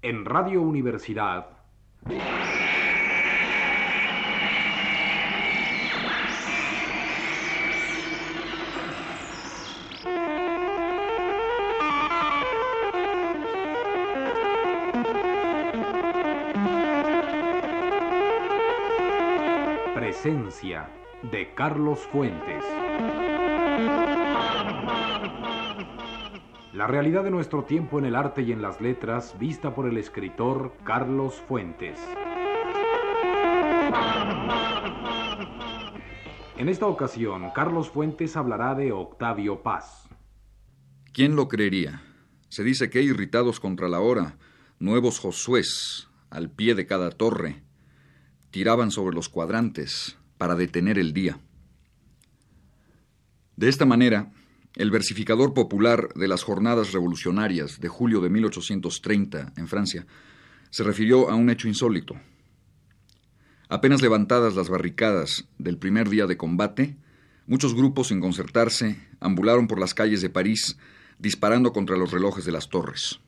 En Radio Universidad. Presencia de Carlos Fuentes. La realidad de nuestro tiempo en el arte y en las letras, vista por el escritor Carlos Fuentes. En esta ocasión, Carlos Fuentes hablará de Octavio Paz. ¿Quién lo creería? Se dice que irritados contra la hora, nuevos Josués, al pie de cada torre, tiraban sobre los cuadrantes para detener el día. De esta manera, el versificador popular de las jornadas revolucionarias de julio de 1830 en Francia se refirió a un hecho insólito. Apenas levantadas las barricadas del primer día de combate, muchos grupos, sin concertarse, ambularon por las calles de París disparando contra los relojes de las torres.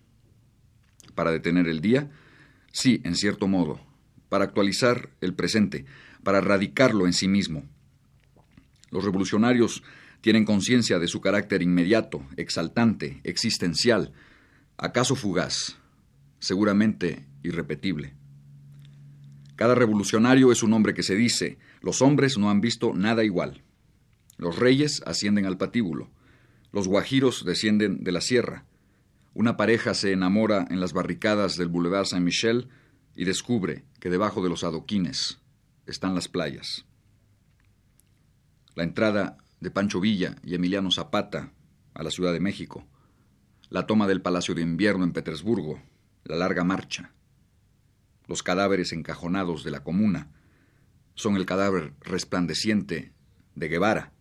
Para detener el día, sí, en cierto modo, para actualizar el presente, para radicarlo en sí mismo. Los revolucionarios tienen conciencia de su carácter inmediato, exaltante, existencial, acaso fugaz, seguramente irrepetible. Cada revolucionario es un hombre que se dice, los hombres no han visto nada igual. Los reyes ascienden al patíbulo, los guajiros descienden de la sierra, una pareja se enamora en las barricadas del Boulevard Saint-Michel y descubre que debajo de los adoquines están las playas. La entrada de Pancho Villa y Emiliano Zapata a la Ciudad de México, la toma del Palacio de Invierno en Petersburgo, la larga marcha, los cadáveres encajonados de la comuna, son el cadáver resplandeciente de Guevara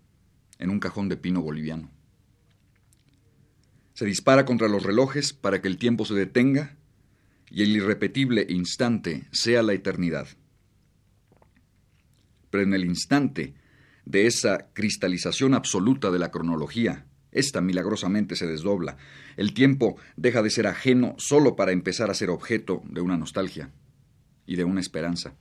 en un cajón de pino boliviano. Se dispara contra los relojes para que el tiempo se detenga y el irrepetible instante sea la eternidad. Pero en el instante de esa cristalización absoluta de la cronología, esta milagrosamente se desdobla. El tiempo deja de ser ajeno solo para empezar a ser objeto de una nostalgia y de una esperanza.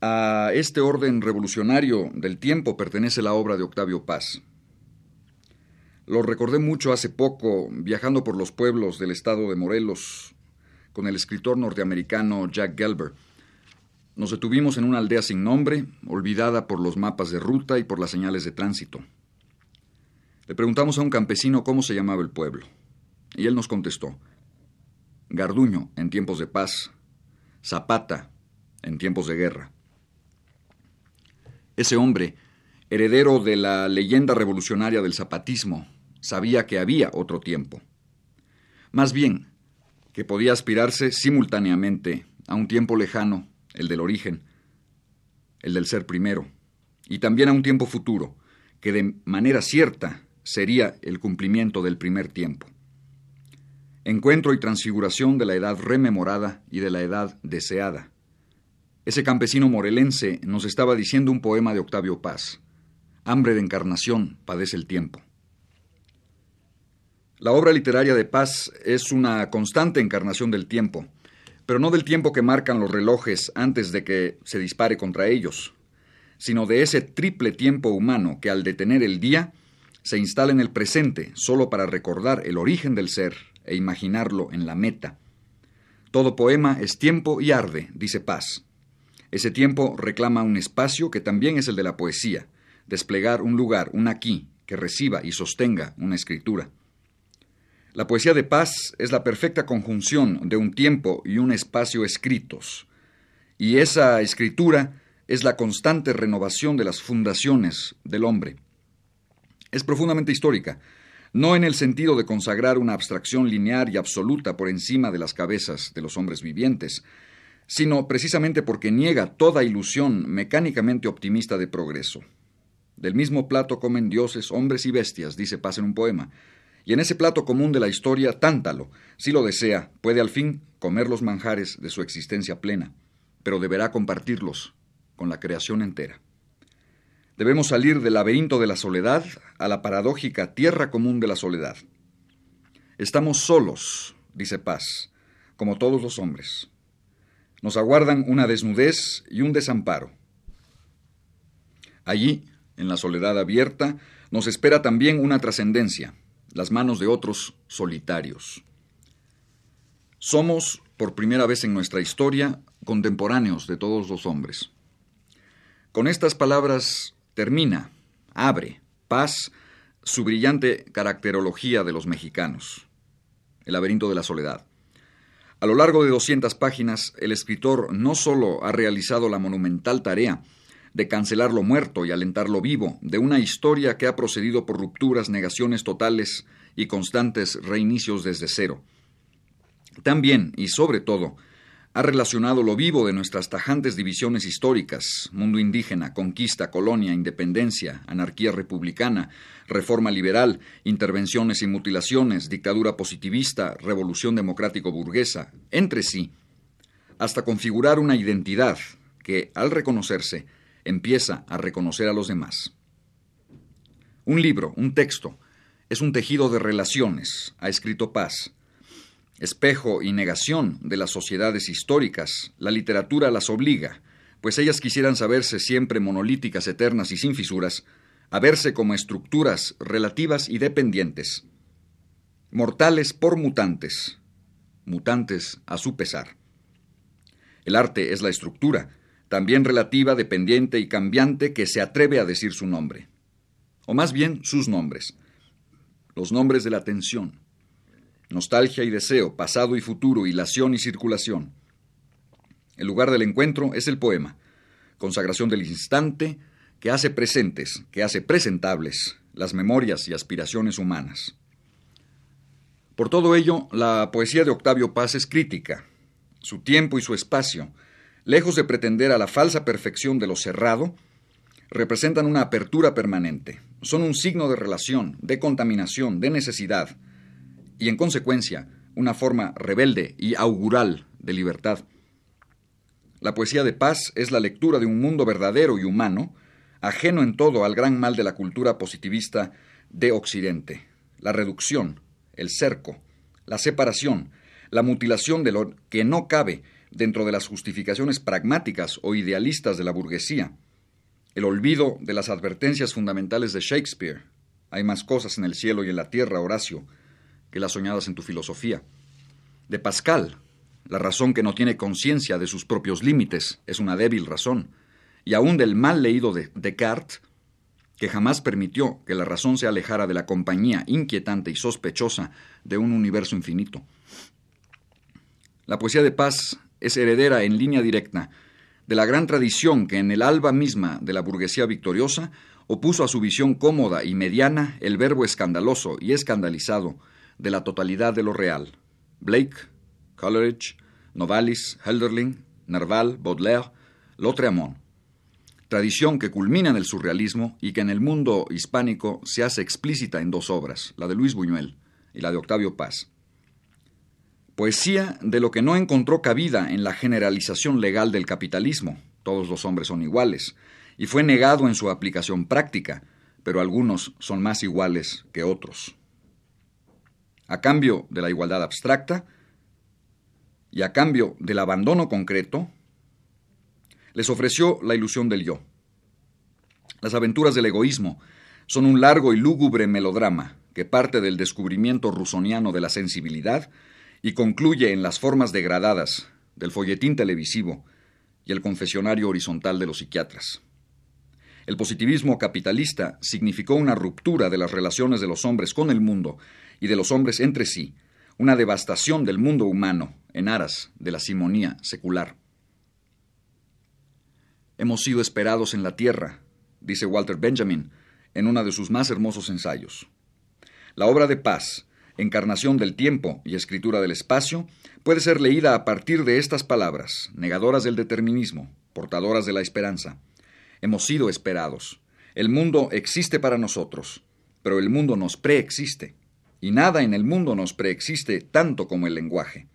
A este orden revolucionario del tiempo pertenece la obra de Octavio Paz. Lo recordé mucho hace poco viajando por los pueblos del estado de Morelos con el escritor norteamericano Jack Gelber. Nos detuvimos en una aldea sin nombre, olvidada por los mapas de ruta y por las señales de tránsito. Le preguntamos a un campesino cómo se llamaba el pueblo, y él nos contestó, Garduño en tiempos de paz, Zapata en tiempos de guerra. Ese hombre, heredero de la leyenda revolucionaria del zapatismo, sabía que había otro tiempo. Más bien, que podía aspirarse simultáneamente a un tiempo lejano el del origen, el del ser primero, y también a un tiempo futuro, que de manera cierta sería el cumplimiento del primer tiempo. Encuentro y transfiguración de la edad rememorada y de la edad deseada. Ese campesino morelense nos estaba diciendo un poema de Octavio Paz. Hambre de encarnación padece el tiempo. La obra literaria de Paz es una constante encarnación del tiempo, pero no del tiempo que marcan los relojes antes de que se dispare contra ellos, sino de ese triple tiempo humano que al detener el día se instala en el presente solo para recordar el origen del ser e imaginarlo en la meta. Todo poema es tiempo y arde, dice Paz. Ese tiempo reclama un espacio que también es el de la poesía, desplegar un lugar, un aquí, que reciba y sostenga una escritura. La poesía de paz es la perfecta conjunción de un tiempo y un espacio escritos, y esa escritura es la constante renovación de las fundaciones del hombre. Es profundamente histórica, no en el sentido de consagrar una abstracción lineal y absoluta por encima de las cabezas de los hombres vivientes, sino precisamente porque niega toda ilusión mecánicamente optimista de progreso. Del mismo plato comen dioses, hombres y bestias, dice Paz en un poema, y en ese plato común de la historia, tántalo, si lo desea, puede al fin comer los manjares de su existencia plena, pero deberá compartirlos con la creación entera. Debemos salir del laberinto de la soledad a la paradójica tierra común de la soledad. Estamos solos, dice Paz, como todos los hombres. Nos aguardan una desnudez y un desamparo. Allí, en la soledad abierta, nos espera también una trascendencia, las manos de otros solitarios. Somos, por primera vez en nuestra historia, contemporáneos de todos los hombres. Con estas palabras termina, abre, paz, su brillante caracterología de los mexicanos, El laberinto de la soledad. A lo largo de 200 páginas, el escritor no solo ha realizado la monumental tarea de cancelar lo muerto y alentar lo vivo, de una historia que ha procedido por rupturas, negaciones totales y constantes reinicios desde cero. También, y sobre todo, ha relacionado lo vivo de nuestras tajantes divisiones históricas, mundo indígena, conquista, colonia, independencia, anarquía republicana, reforma liberal, intervenciones y mutilaciones, dictadura positivista, revolución democrático burguesa, entre sí, hasta configurar una identidad que, al reconocerse, empieza a reconocer a los demás. Un libro, un texto, es un tejido de relaciones, ha escrito Paz, espejo y negación de las sociedades históricas, la literatura las obliga, pues ellas quisieran saberse siempre monolíticas, eternas y sin fisuras, a verse como estructuras relativas y dependientes, mortales por mutantes, mutantes a su pesar. El arte es la estructura, también relativa, dependiente y cambiante, que se atreve a decir su nombre, o más bien sus nombres, los nombres de la tensión, nostalgia y deseo, pasado y futuro, hilación y circulación. El lugar del encuentro es el poema, consagración del instante que hace presentes, que hace presentables las memorias y aspiraciones humanas. Por todo ello, la poesía de Octavio Paz es crítica. Su tiempo y su espacio, lejos de pretender a la falsa perfección de lo cerrado, representan una apertura permanente, son un signo de relación, de contaminación, de necesidad, y en consecuencia una forma rebelde y augural de libertad. La poesía de paz es la lectura de un mundo verdadero y humano, ajeno en todo al gran mal de la cultura positivista de Occidente, la reducción, el cerco, la separación, la mutilación de lo que no cabe dentro de las justificaciones pragmáticas o idealistas de la burguesía, el olvido de las advertencias fundamentales de Shakespeare. Hay más cosas en el cielo y en la tierra, Horacio, que las soñadas en tu filosofía. De Pascal, la razón que no tiene conciencia de sus propios límites es una débil razón, y aún del mal leído de Descartes, que jamás permitió que la razón se alejara de la compañía inquietante y sospechosa de un universo infinito. La poesía de paz es heredera en línea directa de la gran tradición que en el alba misma de la burguesía victoriosa opuso a su visión cómoda y mediana el verbo escandaloso y escandalizado de la totalidad de lo real. Blake, Coleridge, Novalis, Helderling, Nerval, Baudelaire, Lautréamont. Tradición que culmina en el surrealismo y que en el mundo hispánico se hace explícita en dos obras, la de Luis Buñuel y la de Octavio Paz. Poesía de lo que no encontró cabida en la generalización legal del capitalismo, todos los hombres son iguales, y fue negado en su aplicación práctica, pero algunos son más iguales que otros. A cambio de la igualdad abstracta y a cambio del abandono concreto, les ofreció la ilusión del yo. Las aventuras del egoísmo son un largo y lúgubre melodrama que parte del descubrimiento rusoniano de la sensibilidad y concluye en las formas degradadas del folletín televisivo y el confesionario horizontal de los psiquiatras. El positivismo capitalista significó una ruptura de las relaciones de los hombres con el mundo y de los hombres entre sí, una devastación del mundo humano en aras de la simonía secular. Hemos sido esperados en la tierra, dice Walter Benjamin en uno de sus más hermosos ensayos. La obra de paz, encarnación del tiempo y escritura del espacio, puede ser leída a partir de estas palabras, negadoras del determinismo, portadoras de la esperanza. Hemos sido esperados. El mundo existe para nosotros, pero el mundo nos preexiste y nada en el mundo nos preexiste tanto como el lenguaje.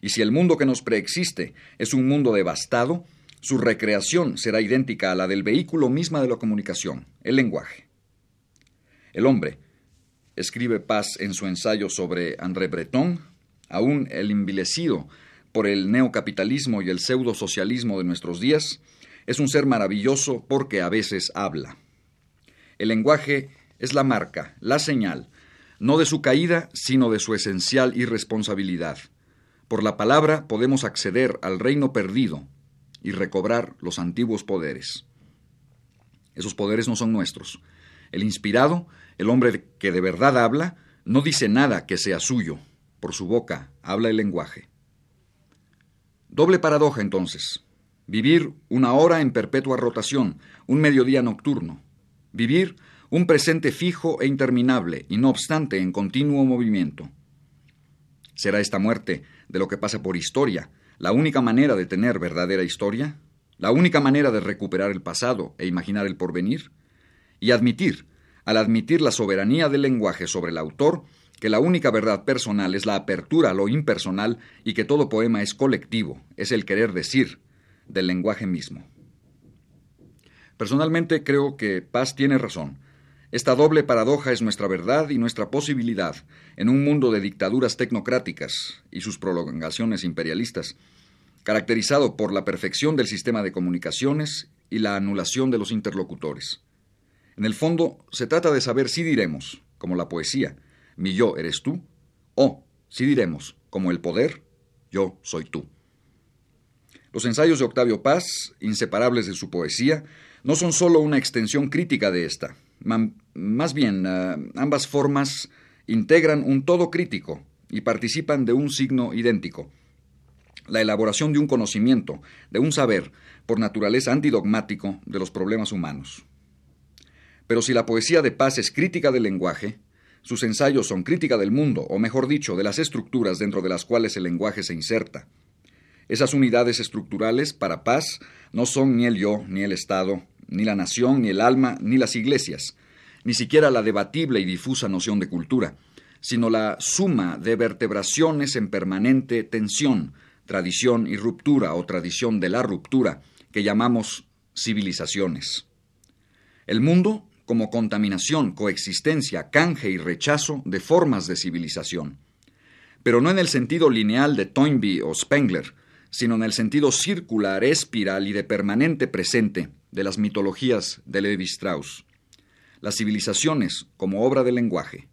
Y si el mundo que nos preexiste es un mundo devastado, su recreación será idéntica a la del vehículo misma de la comunicación, el lenguaje. El hombre, escribe Paz en su ensayo sobre André Breton, aún el envilecido por el neocapitalismo y el pseudo-socialismo de nuestros días, es un ser maravilloso porque a veces habla. El lenguaje es la marca, la señal, no de su caída, sino de su esencial irresponsabilidad. Por la palabra podemos acceder al reino perdido y recobrar los antiguos poderes. Esos poderes no son nuestros. El inspirado, el hombre que de verdad habla, no dice nada que sea suyo. Por su boca habla el lenguaje. Doble paradoja entonces. Vivir una hora en perpetua rotación, un mediodía nocturno. Vivir un presente fijo e interminable, y no obstante en continuo movimiento. ¿Será esta muerte de lo que pasa por historia la única manera de tener verdadera historia? ¿La única manera de recuperar el pasado e imaginar el porvenir? Y admitir, al admitir la soberanía del lenguaje sobre el autor, que la única verdad personal es la apertura a lo impersonal y que todo poema es colectivo, es el querer decir del lenguaje mismo. Personalmente creo que Paz tiene razón. Esta doble paradoja es nuestra verdad y nuestra posibilidad en un mundo de dictaduras tecnocráticas y sus prolongaciones imperialistas, caracterizado por la perfección del sistema de comunicaciones y la anulación de los interlocutores. En el fondo, se trata de saber si diremos, como la poesía, mi yo eres tú, o si diremos, como el poder, yo soy tú. Los ensayos de Octavio Paz, inseparables de su poesía, no son sólo una extensión crítica de esta. Más bien, ah, ambas formas integran un todo crítico y participan de un signo idéntico. La elaboración de un conocimiento, de un saber, por naturaleza antidogmático, de los problemas humanos. Pero si la poesía de Paz es crítica del lenguaje, sus ensayos son crítica del mundo, o mejor dicho, de las estructuras dentro de las cuales el lenguaje se inserta. Esas unidades estructurales, para Paz, no son ni el yo, ni el Estado, ni la nación, ni el alma, ni las iglesias, ni siquiera la debatible y difusa noción de cultura, sino la suma de vertebraciones en permanente tensión, tradición y ruptura o tradición de la ruptura, que llamamos civilizaciones. El mundo como contaminación, coexistencia, canje y rechazo de formas de civilización. Pero no en el sentido lineal de Toynbee o Spengler, sino en el sentido circular, espiral y de permanente presente de las mitologías de Levi Strauss. Las civilizaciones como obra del lenguaje,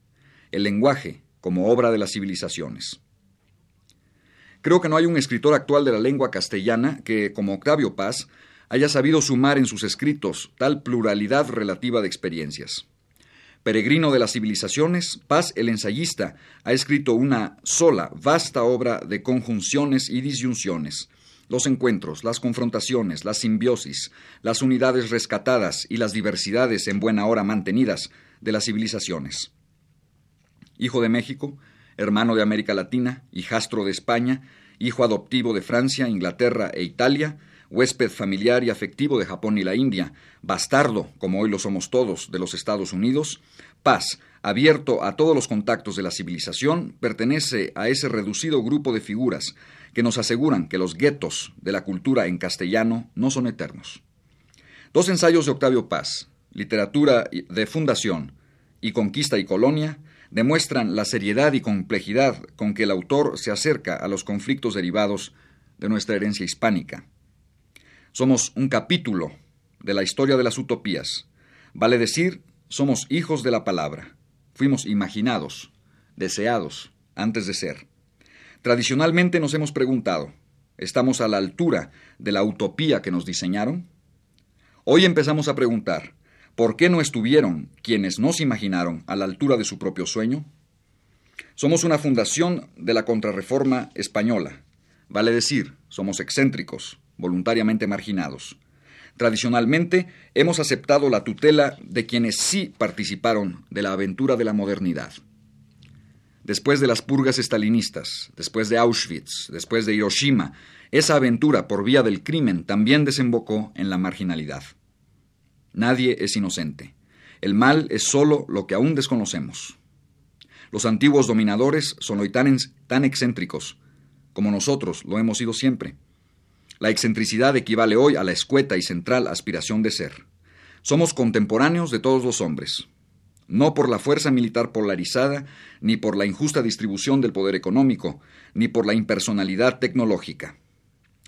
el lenguaje como obra de las civilizaciones. Creo que no hay un escritor actual de la lengua castellana que, como Octavio Paz, haya sabido sumar en sus escritos tal pluralidad relativa de experiencias. Peregrino de las civilizaciones, Paz el ensayista ha escrito una sola, vasta obra de conjunciones y disyunciones, los encuentros, las confrontaciones, la simbiosis, las unidades rescatadas y las diversidades en buena hora mantenidas de las civilizaciones. Hijo de México, hermano de América Latina, hijastro de España, hijo adoptivo de Francia, Inglaterra e Italia, huésped familiar y afectivo de Japón y la India, bastardo, como hoy lo somos todos, de los Estados Unidos, paz, abierto a todos los contactos de la civilización, pertenece a ese reducido grupo de figuras que nos aseguran que los guetos de la cultura en castellano no son eternos. Dos ensayos de Octavio Paz, Literatura de Fundación y Conquista y Colonia, demuestran la seriedad y complejidad con que el autor se acerca a los conflictos derivados de nuestra herencia hispánica. Somos un capítulo de la historia de las utopías. Vale decir, somos hijos de la palabra. Fuimos imaginados, deseados, antes de ser. Tradicionalmente nos hemos preguntado, ¿estamos a la altura de la utopía que nos diseñaron? Hoy empezamos a preguntar, ¿por qué no estuvieron quienes nos imaginaron a la altura de su propio sueño? Somos una fundación de la contrarreforma española. Vale decir, somos excéntricos, voluntariamente marginados. Tradicionalmente hemos aceptado la tutela de quienes sí participaron de la aventura de la modernidad. Después de las purgas estalinistas, después de Auschwitz, después de Hiroshima, esa aventura por vía del crimen también desembocó en la marginalidad. Nadie es inocente. El mal es solo lo que aún desconocemos. Los antiguos dominadores son hoy tan, tan excéntricos como nosotros lo hemos sido siempre. La excentricidad equivale hoy a la escueta y central aspiración de ser. Somos contemporáneos de todos los hombres. no por la fuerza militar polarizada, ni por la injusta distribución del poder económico, ni por la impersonalidad tecnológica.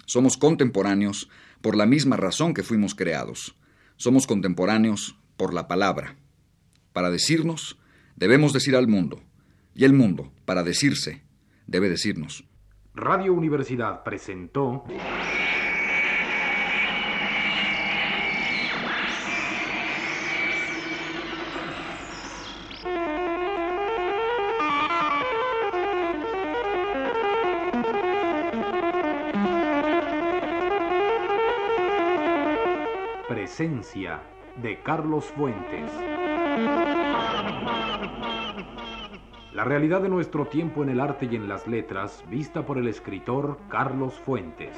Somos contemporáneos por la misma razón que fuimos creados. Somos contemporáneos por la palabra. Para decirnos, debemos decir al mundo, y el mundo, para decirse, debe decirnos. Radio Universidad presentó... Presencia de Carlos Fuentes. La realidad de nuestro tiempo en el arte y en las letras, vista por el escritor Carlos Fuentes.